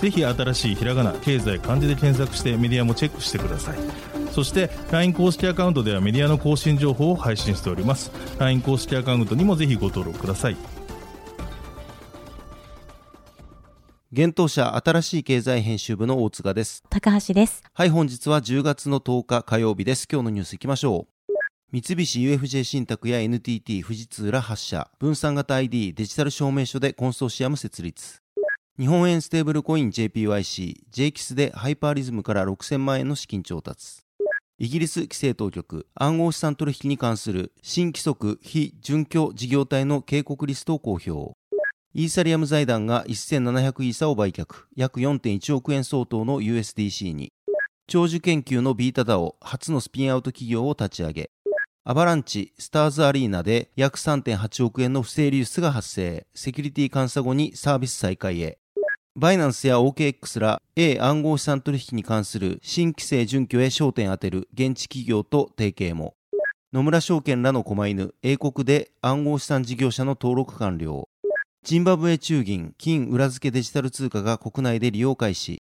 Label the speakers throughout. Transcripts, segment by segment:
Speaker 1: ぜひ新しいひらがな経済漢字で検索してメディアもチェックしてください。そして LINE 公式アカウントではメディアの更新情報を配信しております。LINE 公式アカウントにもぜひご登録ください。
Speaker 2: 現当社新しい経済編集部の大塚です。
Speaker 3: 高橋です。
Speaker 2: はい本日は10月の10日火曜日です。今日のニュースいきましょう。三菱 UFJ 信託や NTT 富士通ら8社分散型 ID デジタル証明書でコンソーシアム設立日本円ステーブルコイン JPYC、JKIS でハイパーリズムから6000万円の資金調達。イギリス規制当局、暗号資産取引に関する新規則非準拠事業体の警告リストを公表。イーサリアム財団が1700イーサを売却、約4.1億円相当の USDC に。長寿研究のビータダオ、初のスピンアウト企業を立ち上げ。アバランチ、スターズアリーナで約3.8億円の不正流出が発生。セキュリティ監査後にサービス再開へ。バイナンスや OKX ら A 暗号資産取引に関する新規制準拠へ焦点当てる現地企業と提携も。野村証券らの狛犬、英国で暗号資産事業者の登録完了。ジンバブエ中銀、金裏付けデジタル通貨が国内で利用開始。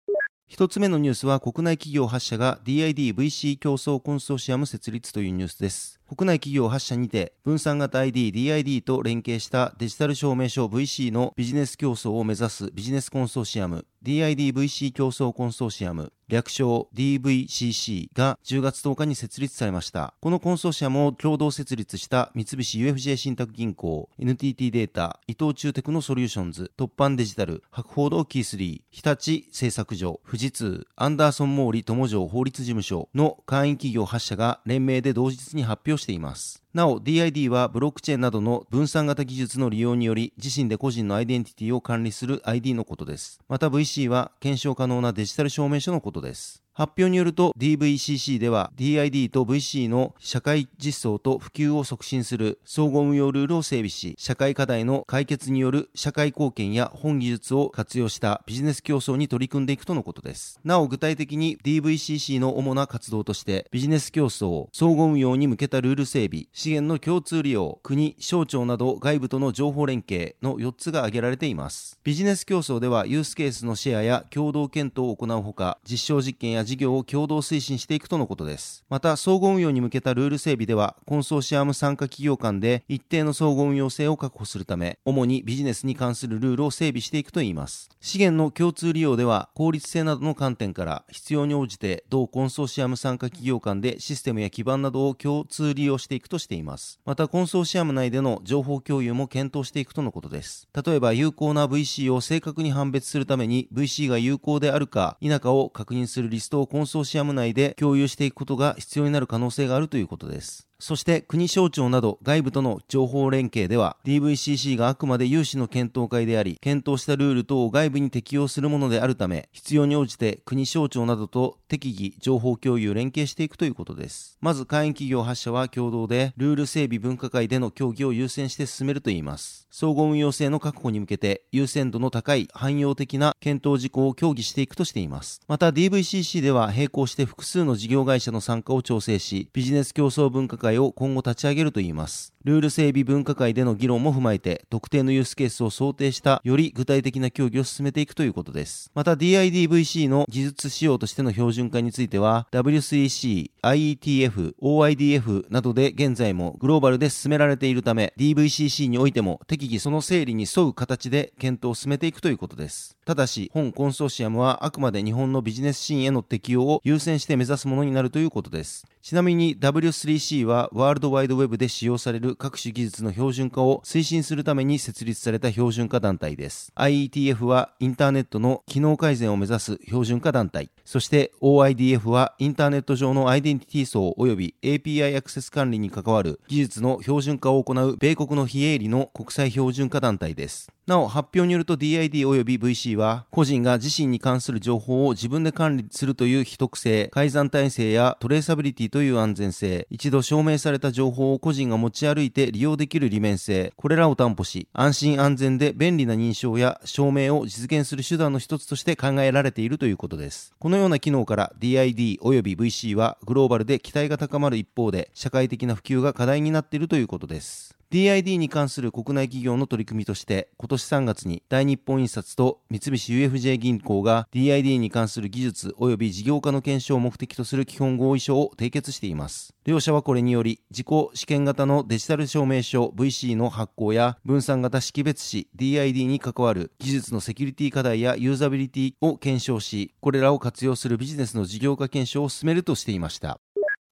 Speaker 2: 一つ目のニュースは国内企業8社が DID-VC 競争コンソーシアム設立というニュースです。国内企業8社にて分散型 ID、DID と連携したデジタル証明書 VC のビジネス競争を目指すビジネスコンソーシアム DID-VC 競争コンソーシアム略称 DVCC が10月10日に設立されました。このコンソーシアムを共同設立した三菱 UFJ 信託銀行、NTT データ、伊藤忠テクノソリューションズ、突版デジタル、博報堂キースリー、日立製作所、富士通、アンダーソン・モーリ友城法律事務所の会員企業8社が連名で同日に発表しています。なお DID はブロックチェーンなどの分散型技術の利用により自身で個人のアイデンティティを管理する ID のことです。また VC は検証可能なデジタル証明書のことです。発表によると DVCC では DID と VC の社会実装と普及を促進する総合運用ルールを整備し、社会課題の解決による社会貢献や本技術を活用したビジネス競争に取り組んでいくとのことです。なお具体的に DVCC の主な活動としてビジネス競争、総合運用に向けたルール整備、資源の共通利用、国、省庁など外部との情報連携の4つが挙げられています。ビジネス競争ではユースケースのシェアや共同検討を行うほか、実証実験や事業を共同推進していくとのことです。また、総合運用に向けたルール整備では、コンソーシアム参加企業間で一定の総合運用性を確保するため、主にビジネスに関するルールを整備していくといいます。資源の共通利用では、効率性などの観点から必要に応じて、同コンソーシアム参加企業間でシステムや基盤などを共通利用していくとしています。また、コンソーシアム内での情報共有も検討していくとのことです。例えば、有効な VC を正確に判別するために、VC が有効であるか否かを確認するリストをコンソーソーシアム内で共有していくことが必要になる可能性があるということです。そして国省庁など外部との情報連携では DVCC があくまで有志の検討会であり検討したルール等を外部に適用するものであるため必要に応じて国省庁などと適宜情報共有連携していくということです。まず会員企業8社は共同でルール整備分科会での協議を優先して進めるといいます。総合運用性の確保に向けて優先度の高い汎用的な検討事項を協議していくとしています。また DVCC では並行して複数の事業会社の参加を調整しビジネス競争分科会会を今後立ち上げるといいます。ルール整備分科会での議論も踏まえて、特定のユースケースを想定したより具体的な協議を進めていくということです。また DIDVC の技術仕様としての標準化については、W3C、IETF、OIDF などで現在もグローバルで進められているため、DVCC においても適宜その整理に沿う形で検討を進めていくということです。ただし、本コンソーシアムはあくまで日本のビジネスシーンへの適用を優先して目指すものになるということです。ちなみに W3C ははワールドワイドウェブで使用される各種技術の標準化を推進するために設立された標準化団体です。IETF はインターネットの機能改善を目指す標準化団体。そして OIDF はインターネット上のアイデンティティ層及び API アクセス管理に関わる技術の標準化を行う米国の非営利の国際標準化団体です。なお、発表によると DID 及び VC は、個人が自身に関する情報を自分で管理するという非特性、改ざん体制やトレーサビリティという安全性、一度証明された情報を個人が持ち歩いて利用できる利便性、これらを担保し、安心安全で便利な認証や証明を実現する手段の一つとして考えられているということです。このような機能から DID 及び VC はグローバルで期待が高まる一方で、社会的な普及が課題になっているということです。DID に関する国内企業の取り組みとして、今年3月に大日本印刷と三菱 UFJ 銀行が DID に関する技術及び事業化の検証を目的とする基本合意書を締結しています。両社はこれにより、自己試験型のデジタル証明書 VC の発行や分散型識別紙 DID に関わる技術のセキュリティ課題やユーザビリティを検証し、これらを活用するビジネスの事業化検証を進めるとしていました。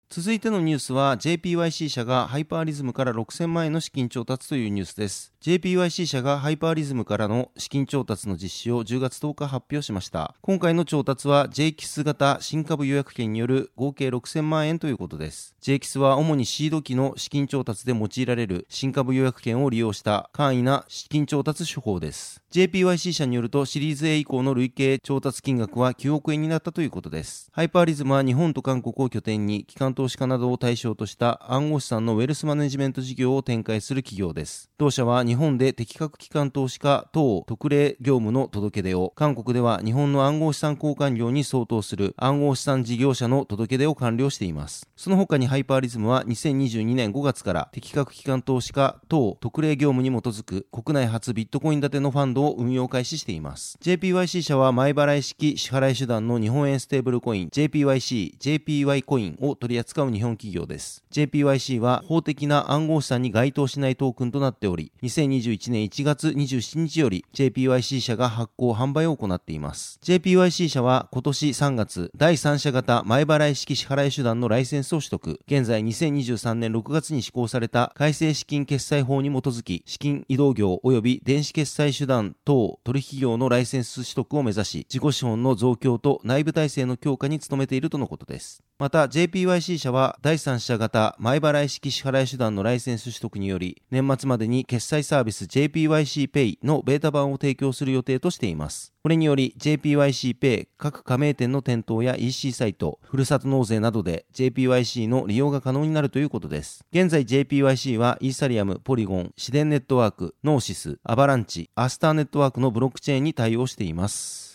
Speaker 2: 続いてのニュースは JPYC 社がハイパーリズムから6000万円の資金調達というニュースです。JPYC 社がハイパーリズムからの資金調達の実施を10月10日発表しました。今回の調達は JKIS 型新株予約権による合計6000万円ということです。JKIS は主にシード機の資金調達で用いられる新株予約権を利用した簡易な資金調達手法です。JPYC 社によるとシリーズ A 以降の累計調達金額は9億円になったということです。ハイパーリズムは日本と韓国を拠点に機関投資家などを対象とした暗号資産のウェルスマネジメント事業を展開する企業です。同社は日日本で適格機関投資家等特例業務の届け出を、韓国では日本の暗号資産交換業に相当する暗号資産事業者の届け出を完了しています。その他にハイパーリズムは2022年5月から適格機関投資家等特例業務に基づく国内初ビットコイン建てのファンドを運用開始しています。JPYC 社は前払い式支払い手段の日本円ステーブルコイン JPYC、JPY コインを取り扱う日本企業です。JPYC は法的な暗号資産に該当しないトークンとなっており、2021年1月27日より JPYC 社が発行販売を行っています。JPYC 社は今年3月、第三者型前払い式支払い手段のライセンスを取得。現在2023年6月に施行された改正資金決済法に基づき、資金移動業及び電子決済手段等取引業のライセンス取得を目指し、自己資本の増強と内部体制の強化に努めているとのことです。また JPYC 社は第三者型前払い式支払い手段のライセンス取得により、年末までに決済サービス JPYCPay のベータ版を提供する予定としています。これにより JPYCPay 各加盟店の店頭や EC サイト、ふるさと納税などで JPYC の利用が可能になるということです。現在 JPYC はイーサリアム、ポリゴン、シデンネットワーク、ノーシス、アバランチ、アスターネットワークのブロックチェーンに対応しています。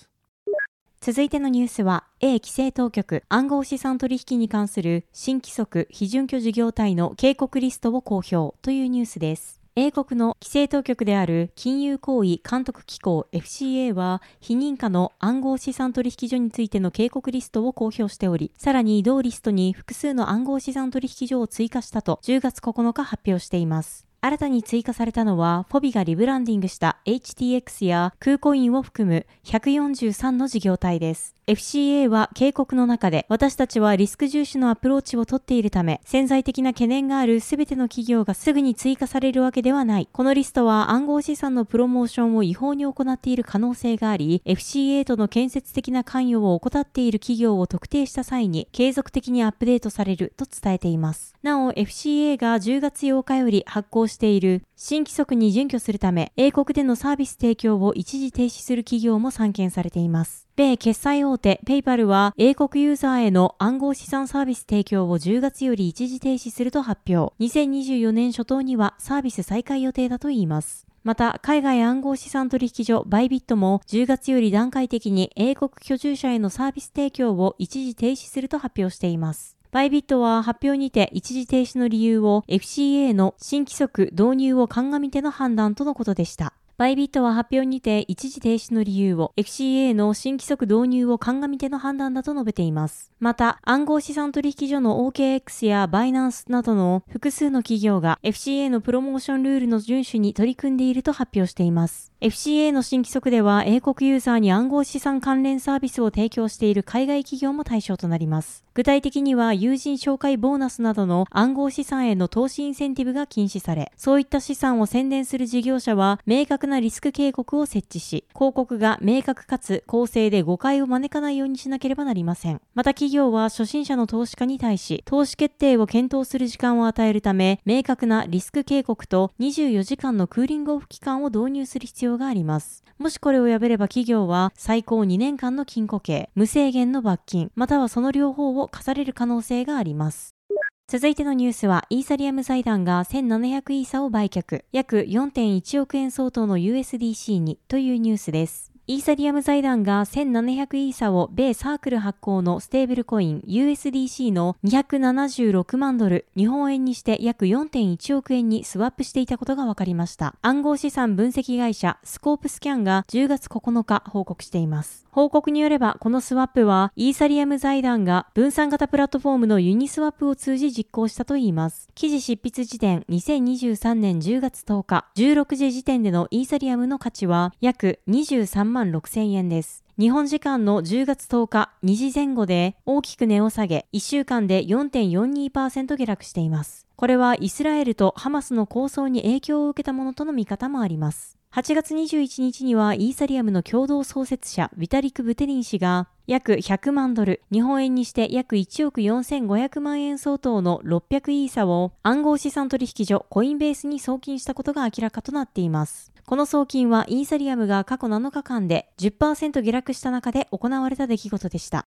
Speaker 3: 続いてのニュースは、A 規制当局暗号資産取引に関する新規則非準拠事業体の警告リストを公表というニュースです。英国の規制当局である金融行為監督機構 FCA は非認可の暗号資産取引所についての警告リストを公表しており、さらに同リストに複数の暗号資産取引所を追加したと10月9日発表しています。新たに追加されたのは、フォビがリブランディングした HTX やクーコインを含む143の事業体です。FCA は警告の中で、私たちはリスク重視のアプローチをとっているため、潜在的な懸念があるすべての企業がすぐに追加されるわけではない。このリストは暗号資産のプロモーションを違法に行っている可能性があり、FCA との建設的な関与を怠っている企業を特定した際に、継続的にアップデートされると伝えています。なお、FCA が10月8日より発行している新規則に準拠するため、英国でのサービス提供を一時停止する企業も散見されています。米決済大手ペイパルは英国ユーザーへの暗号資産サービス提供を10月より一時停止すると発表。2024年初頭にはサービス再開予定だといいます。また、海外暗号資産取引所バイビットも10月より段階的に英国居住者へのサービス提供を一時停止すると発表しています。バイビットは発表にて一時停止の理由を FCA の新規則導入を鑑みての判断とのことでした。バイビットは発表にて一時停止の理由を FCA の新規則導入を鑑みての判断だと述べています。また、暗号資産取引所の OKX やバイナンスなどの複数の企業が FCA のプロモーションルールの遵守に取り組んでいると発表しています。FCA の新規則では英国ユーザーに暗号資産関連サービスを提供している海外企業も対象となります。具体的には友人紹介ボーナスなどの暗号資産への投資インセンティブが禁止され、そういった資産を宣伝する事業者は明確なリスク警告を設置し、広告が明確かつ公正で誤解を招かないようにしなければなりません。また企業は初心者の投資家に対し、投資決定を検討する時間を与えるため、明確なリスク警告と24時間のクーリングオフ期間を導入する必要があります。もしこれを破れば企業は最高2年間の禁錮刑、無制限の罰金、またはその両方を課される可能性があります。続いてのニュースは、イーサリアム財団が1700イーサを売却、約4.1億円相当の USDC にというニュースです。イーサリアム財団が1700イーサを米サークル発行のステーブルコイン USDC の276万ドル、日本円にして約4.1億円にスワップしていたことが分かりました。暗号資産分析会社スコープスキャンが10月9日報告しています。報告によれば、このスワップは、イーサリアム財団が分散型プラットフォームのユニスワップを通じ実行したといいます。記事執筆時点2023年10月10日、16時時点でのイーサリアムの価値は約23万6000円です。日本時間の10月10日2時前後で大きく値を下げ、1週間で4.42%下落しています。これはイスラエルとハマスの構想に影響を受けたものとの見方もあります。8月21日にはイーサリアムの共同創設者ビタリク・ブテリン氏が約100万ドル、日本円にして約1億4500万円相当の600イーサを暗号資産取引所コインベースに送金したことが明らかとなっています。この送金はイーサリアムが過去7日間で10%下落した中で行われた出来事でした。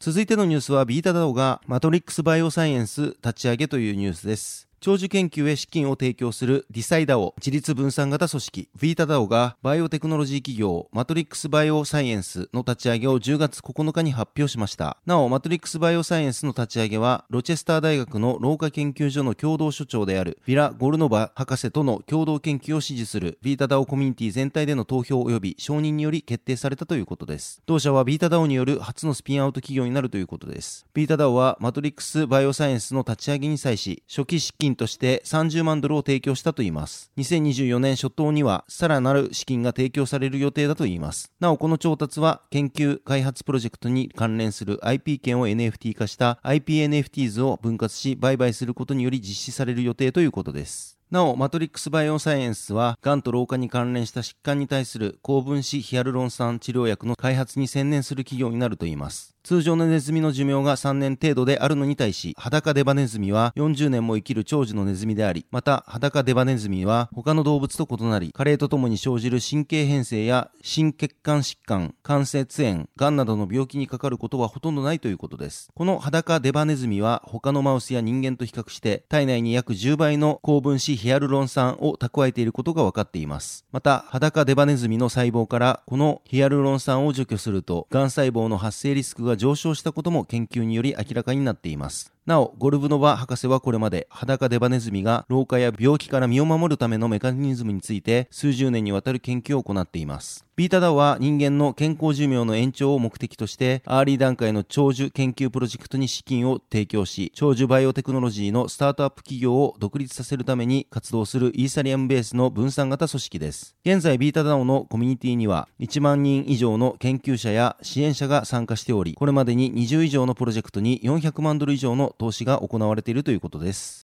Speaker 2: 続いてのニュースはヴィータダオがマトリックスバイオサイエンス立ち上げというニュースです。長寿研究へ資金を提供する DeSci DAO、自律分散型組織、ヴィータダオがバイオテクノロジー企業マトリックスバイオサイエンスの立ち上げを10月9日に発表しました。なお、マトリックスバイオサイエンスの立ち上げは、ロチェスター大学の老化研究所の共同所長であるヴェラ・ゴルブノバ博士との共同研究を支持するヴィータダオコミュニティ全体での投票及び承認により決定されたということです。同社はヴィータダオによる初のスピンアウト企業になるということです。ヴィータダオはマトリックスバイオサイエンスの立ち上げに際し、初期資金として30万ドルを提供したといいます。2024年初頭にはさらなる資金が提供される予定だといいます。なお、この調達は研究開発プロジェクトに関連する IP 権を NFT 化した IPNFTs を分割し売買することにより実施される予定ということです。なお、マトリックスバイオサイエンスは、癌と老化に関連した疾患に対する高分子ヒアルロン酸治療薬の開発に専念する企業になるといいます。通常のネズミの寿命が3年程度であるのに対し、裸デバネズミは40年も生きる長寿のネズミであり、また裸デバネズミは他の動物と異なり、加齢とともに生じる神経変性や心血管疾患、関節炎、癌などの病気にかかることはほとんどないということです。この裸デバネズミは他のマウスや人間と比較して体内に約10倍の高分子ヒアルロン酸を蓄えていることが分かっています。また、ハダカデバネズミの細胞からこのヒアルロン酸を除去すると、癌細胞の発生リスクが上昇したことも研究により明らかになっています。なお、ゴルブノバ博士はこれまでハダカデバネズミが老化や病気から身を守るためのメカニズムについて数十年にわたる研究を行っています。ヴィータダオは人間の健康寿命の延長を目的として、アーリー段階の長寿研究プロジェクトに資金を提供し、長寿バイオテクノロジーのスタートアップ企業を独立させるために活動するイーサリアムベースの分散型組織です。現在、ヴィータダオのコミュニティには1万人以上の研究者や支援者が参加しており、これまでに20以上のプロジェクトに400万ドル以上の投資が行われているということです。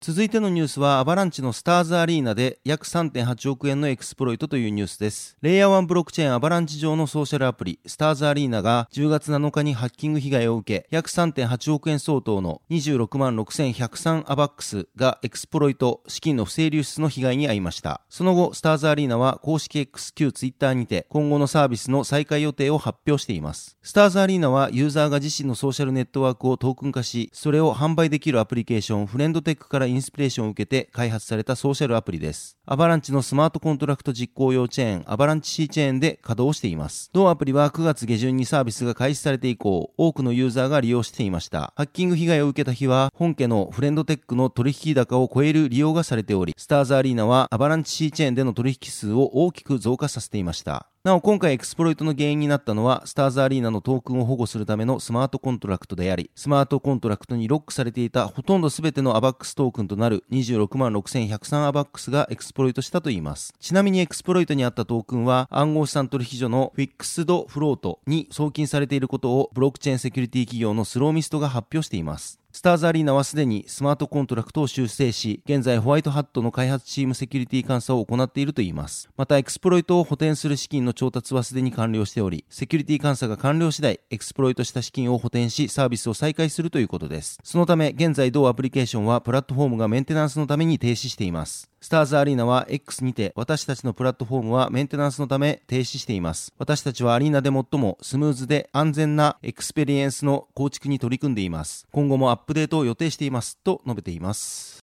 Speaker 2: 続いてのニュースはアバランチのスターズアリーナで約3.8億円のエクスプロイトというニュースです。レイヤー1ブロックチェーンアバランチ上のソーシャルアプリスターズアリーナが10月7日にハッキング被害を受け約3.8億円相当の26万6103アバックスがエクスプロイト資金の不正流出の被害に遭いました。その後、スターズアリーナは公式 X 旧 Twitter にて今後のサービスの再開予定を発表しています。スターズアリーナはユーザーが自身のソーシャルネットワークをトークン化し、それを販売できるアプリケーションフレンドテックからインスピレーションを受けて開発されたソーシャルアプリです。アバランチのスマートコントラクト実行用チェーン、アバランチ C チェーンで稼働しています。同アプリは9月下旬にサービスが開始されて以降、多くのユーザーが利用していました。ハッキング被害を受けた日は、本家のフレンドテックの取引高を超える利用がされており、スターズアリーナはアバランチ C チェーンでの取引数を大きく増加させていました。なお今回エクスプロイトの原因になったのはスターズアリーナのトークンを保護するためのスマートコントラクトでありスマートコントラクトにロックされていたほとんど全てのアバックストークンとなる26万6103アバックスがエクスプロイトしたといいます。ちなみにエクスプロイトにあったトークンは暗号資産取引所のフィックスドフロートに送金されていることをブロックチェーンセキュリティ企業のスローミストが発表しています。スターズアリーナはすでにスマートコントラクトを修正し、現在ホワイトハットの開発チームセキュリティ監査を行っているといいます。また、エクスプロイトを補填する資金の調達はすでに完了しており、セキュリティ監査が完了次第、エクスプロイトした資金を補填し、サービスを再開するということです。そのため、現在同アプリケーションはプラットフォームがメンテナンスのために停止しています。スターズアリーナは X にて私たちのプラットフォームはメンテナンスのため停止しています。私たちはアリーナで最もスムーズで安全なエクスペリエンスの構築に取り組んでいます。今後もアップデートを予定していますと述べています。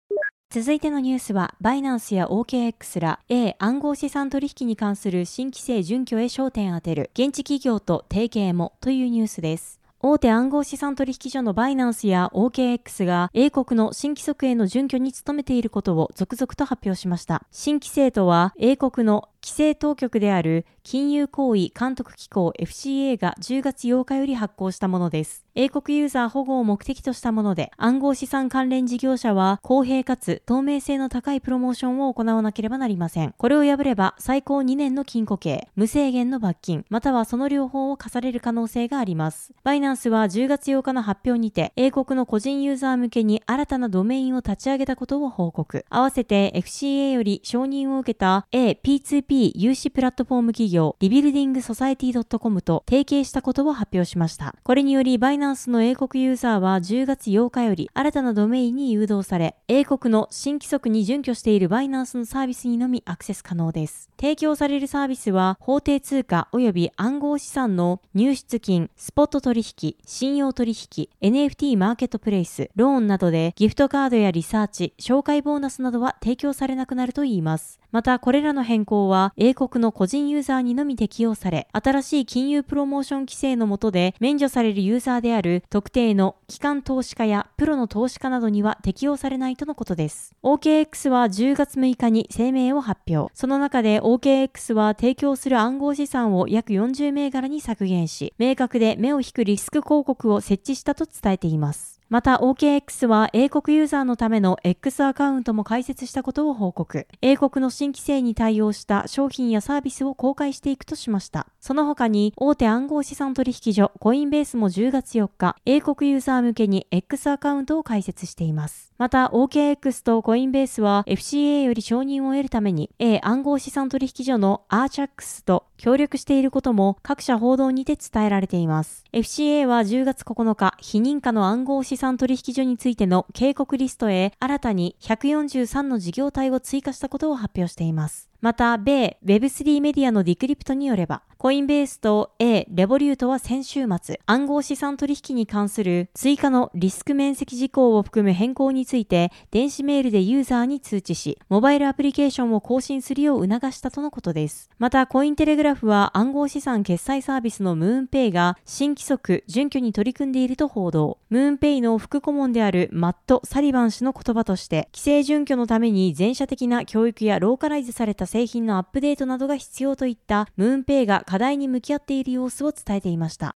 Speaker 3: 続いてのニュースは、バイナンスや OKX ら A 暗号資産取引に関する新規制準拠へ焦点を当てる現地企業と提携もというニュースです。大手暗号資産取引所のバイナンスや OKX が英国の新規則への準拠に努めていることを続々と発表しました。新規制とは英国の規制当局である金融行為監督機構 FCA が10月8日より発行したものです。英国ユーザー保護を目的としたもので、暗号資産関連事業者は公平かつ透明性の高いプロモーションを行わなければなりません。これを破れば最高2年の禁錮刑、無制限の罰金、またはその両方を課される可能性があります。バイナンスは10月8日の発表にて、英国の個人ユーザー向けに新たなドメインを立ち上げたことを報告。合わせて FCA より承認を受けた P2P 融資プラットフォーム企業 Rebuildingsociety.com と提携したことを発表しました。これによりバイナンスの英国ユーザーは10月8日より新たなドメインに誘導され、英国の新規則に準拠しているバイナンスのサービスにのみアクセス可能です。提供されるサービスは法定通貨及び暗号資産の入出金、スポット取引、信用取引、NFT マーケットプレイス、ローンなどでギフトカードやリサーチ、紹介ボーナスなどは提供されなくなるといいます。また、これらの変更は、英国の個人ユーザーにのみ適用され、新しい金融プロモーション規制の下で免除されるユーザーである特定の機関投資家やプロの投資家などには適用されないとのことです。OKX は10月6日に声明を発表。その中で OKX は提供する暗号資産を約40銘柄に削減し、明確で目を引くリスク広告を設置したと伝えています。また OKX は英国ユーザーのための X アカウントも開設したことを報告。英国の新規制に対応した商品やサービスを公開していくとしました。その他に大手暗号資産取引所コインベースも10月4日、英国ユーザー向けに X アカウントを開設しています。また OKX とコインベースは FCA より承認を得るために A 暗号資産取引所の Archax と協力していることも各社報道にて伝えられています。FCA は10月9日、非認可の暗号資産取引所についての警告リストへ新たに143の事業体を追加したことを発表しています。また、米 Web3 メディアのディクリプトによれば、コインベースと A、レボリュートは先週末、暗号資産取引に関する追加のリスク面積事項を含む変更について、電子メールでユーザーに通知し、モバイルアプリケーションを更新するよう促したとのことです。また、コインテレグラフは暗号資産決済サービスのムーンペイが新規則、準拠に取り組んでいると報道。ムーンペイの副顧問であるマット・サリバン氏の言葉として、規制準拠のために全社的な教育やローカライズされた製品のアップデートなどが必要といったムーンペイが課題に向き合っている様子を伝えていました。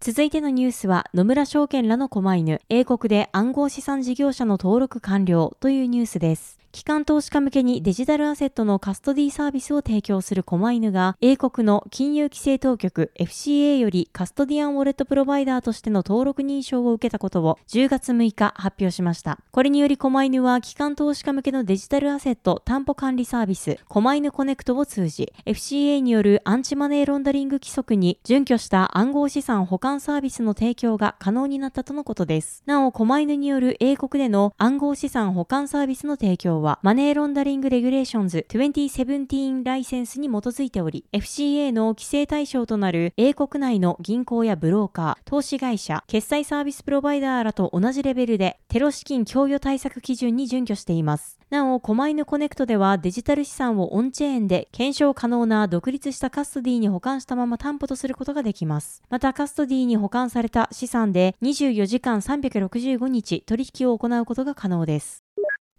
Speaker 3: 続いてのニュースは野村証券らのコマイヌ、英国で暗号資産事業者の登録完了というニュースです。機関投資家向けにデジタルアセットのカストディサービスを提供するコマイヌが、英国の金融規制当局 FCA よりカストディアンウォレットプロバイダーとしての登録認証を受けたことを10月6日発表しました。これによりコマイヌは機関投資家向けのデジタルアセット担保管理サービスコマイヌコネクトを通じ、FCA によるアンチマネーロンダリング規則に準拠した暗号資産保管サービスの提供が可能になったとのことです。なお、コマイヌによる英国での暗号資産保管サービスの提供は、 Money Laundering Regulations 2017ライセンスに基づいており、FCA の規制対象となる英国内の銀行やブローカー、投資会社、決済サービスプロバイダーらと同じレベルで、テロ資金供与対策基準に準拠しています。なお、コマイヌコネクトではデジタル資産をオンチェーンで検証可能な独立したカストディに保管したまま担保とすることができます。また、カストディに保管された資産で24時間365日取引を行うことが可能です。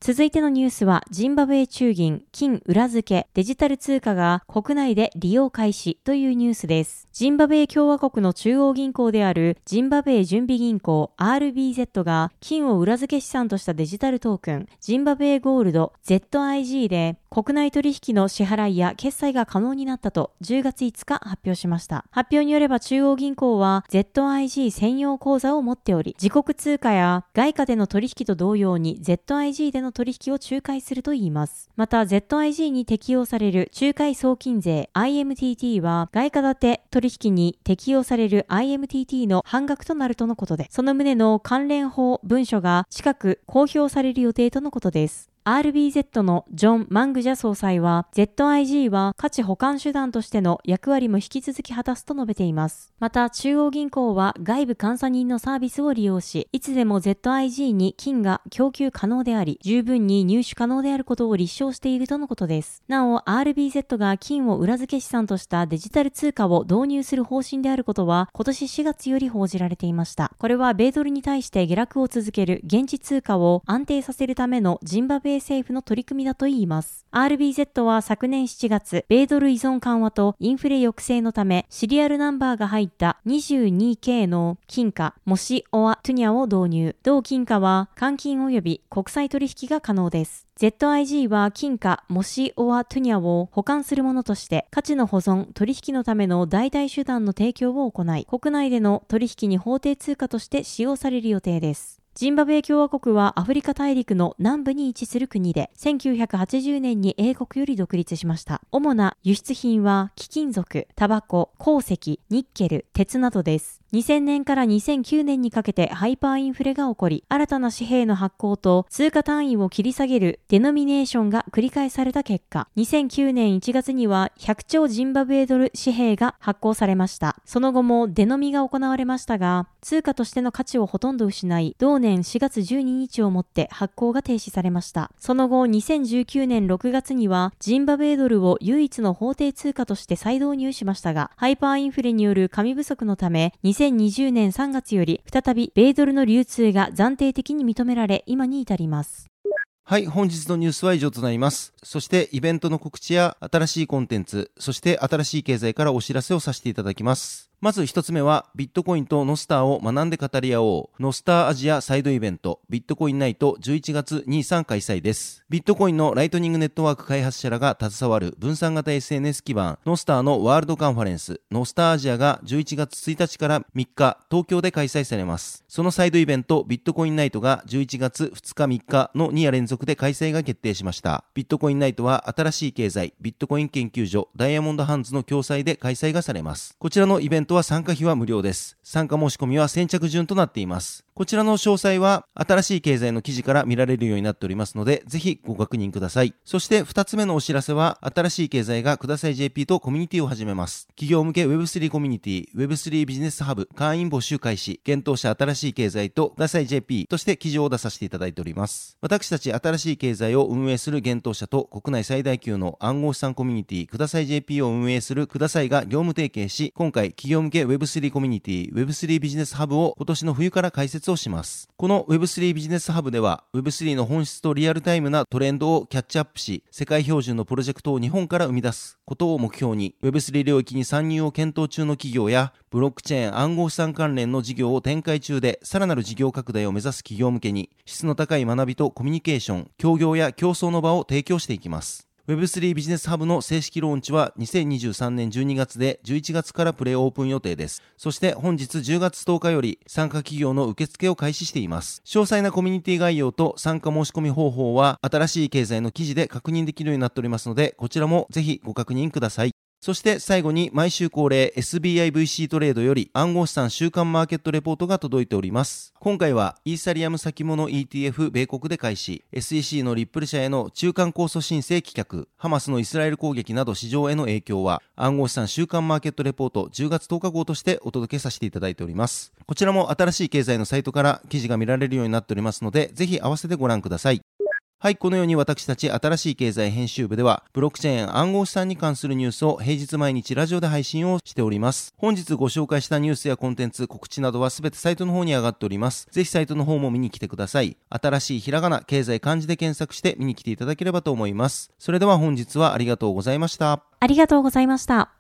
Speaker 3: 続いてのニュースは、ジンバブエ中銀、金裏付け、デジタル通貨が国内で利用開始というニュースです。ジンバブエ共和国の中央銀行であるジンバブエ準備銀行 RBZ が金を裏付け資産としたデジタルトークン、ジンバブエゴールド ZIG で国内取引の支払いや決済が可能になったと10月5日発表しました。発表によれば中央銀行は ZIG 専用口座を持っており、自国通貨や外貨での取引と同様に ZIG での取引を仲介するといいます。また ZIG に適用される仲介送金税 IMTT は外貨建て取引に適用される IMTT の半額となるとのことで、その旨の関連法文書が近く公表される予定とのことです。RBZ のジョン・マングジャ総裁は ZIG は価値保管手段としての役割も引き続き果たすと述べています。また中央銀行は外部監査人のサービスを利用し、いつでも ZIG に金が供給可能であり、十分に入手可能であることを立証しているとのことです。なお RBZ が金を裏付け資産としたデジタル通貨を導入する方針であることは今年4月より報じられていました。これは米ドルに対して下落を続ける現地通貨を安定させるためのジンバブ米政府の取り組みだといいます。RBZ は昨年7月、米ドル依存緩和とインフレ抑制のため、シリアルナンバーが入った 22K の金貨、モシオアトゥニャを導入。同金貨は換金及び国際取引が可能です。ZIG は金貨、モシオアトゥニャを保管するものとして価値の保存、取引のための代替手段の提供を行い、国内での取引に法定通貨として使用される予定です。ジンバブエ共和国はアフリカ大陸の南部に位置する国で、1980年に英国より独立しました。主な輸出品は貴金属、タバコ、鉱石、ニッケル、鉄などです。2000年から2009年にかけてハイパーインフレが起こり、新たな紙幣の発行と通貨単位を切り下げるデノミネーションが繰り返された結果、2009年1月には100兆ジンバブエドル紙幣が発行されました。その後もデノミが行われましたが、通貨としての価値をほとんど失い、同年4月12日をもって発行が停止されました。その後、2019年6月にはジンバブエドルを唯一の法定通貨として再導入しましたが、ハイパーインフレによる紙不足のため、2020年3月より再び米ドルの流通が暫定的に認められ、今に至ります。
Speaker 2: はい、本日のニュースは以上となります。そしてイベントの告知や新しいコンテンツ、そして新しい経済からお知らせをさせていただきます。まず一つ目は、ビットコインとノスターを学んで語り合おう。ノスターアジアサイドイベント、ビットコインナイト11月23開催です。ビットコインのライトニングネットワーク開発者らが携わる分散型 SNS 基盤、ノスターのワールドカンファレンス、ノスターアジアが11月1日から3日、東京で開催されます。そのサイドイベント、ビットコインナイトが11月2日3日の2夜連続で開催が決定しました。ビットコインナイトは新しい経済、ビットコイン研究所、ダイヤモンドハンズの共催で開催がされます。こちらのイベントは参加費は無料です。参加申し込みは先着順となっています。こちらの詳細は新しい経済の記事から見られるようになっておりますので、ぜひご確認ください。そして2つ目のお知らせは、新しい経済がください JP とコミュニティを始めます。企業向け Web3 コミュニティ、Web3 ビジネスハブ、会員募集開始、検討者新しい経済とください JP として記事を出させていただいております。私たち新しい経済を運営する検討者と国内最大級の暗号資産コミュニティ、ください JP を運営するくださいが業務提携し、今回企業向け Web3 コミュニティ、Web3 ビジネスハブを今年の冬から開設をします。この Web3 ビジネスハブでは Web3 の本質とリアルタイムなトレンドをキャッチアップし、世界標準のプロジェクトを日本から生み出すことを目標に Web3 領域に参入を検討中の企業やブロックチェーン暗号資産関連の事業を展開中でさらなる事業拡大を目指す企業向けに質の高い学びとコミュニケーション、協業や競争の場を提供していきます。Web3 ビジネスハブの正式ローンチは2023年12月で11月からプレイオープン予定です。そして本日10月10日より参加企業の受付を開始しています。詳細なコミュニティ概要と参加申し込み方法は新しい経済の記事で確認できるようになっておりますので、こちらもぜひご確認ください。そして最後に毎週恒例 SBIVC トレードより暗号資産週間マーケットレポートが届いております。今回はイーサリアム先物 ETF 米国で開始、SEC のリップル社への中間控訴申請棄却、ハマスのイスラエル攻撃など市場への影響は暗号資産週間マーケットレポート10月10日号としてお届けさせていただいております。こちらも新しい経済のサイトから記事が見られるようになっておりますので、ぜひ合わせてご覧ください。はい、このように私たち新しい経済編集部では、ブロックチェーン暗号資産に関するニュースを平日毎日ラジオで配信をしております。本日ご紹介したニュースやコンテンツ、告知などはすべてサイトの方に上がっております。ぜひサイトの方も見に来てください。新しいひらがな、経済漢字で検索して見に来ていただければと思います。それでは本日はありがとうございました。
Speaker 3: ありがとうございました。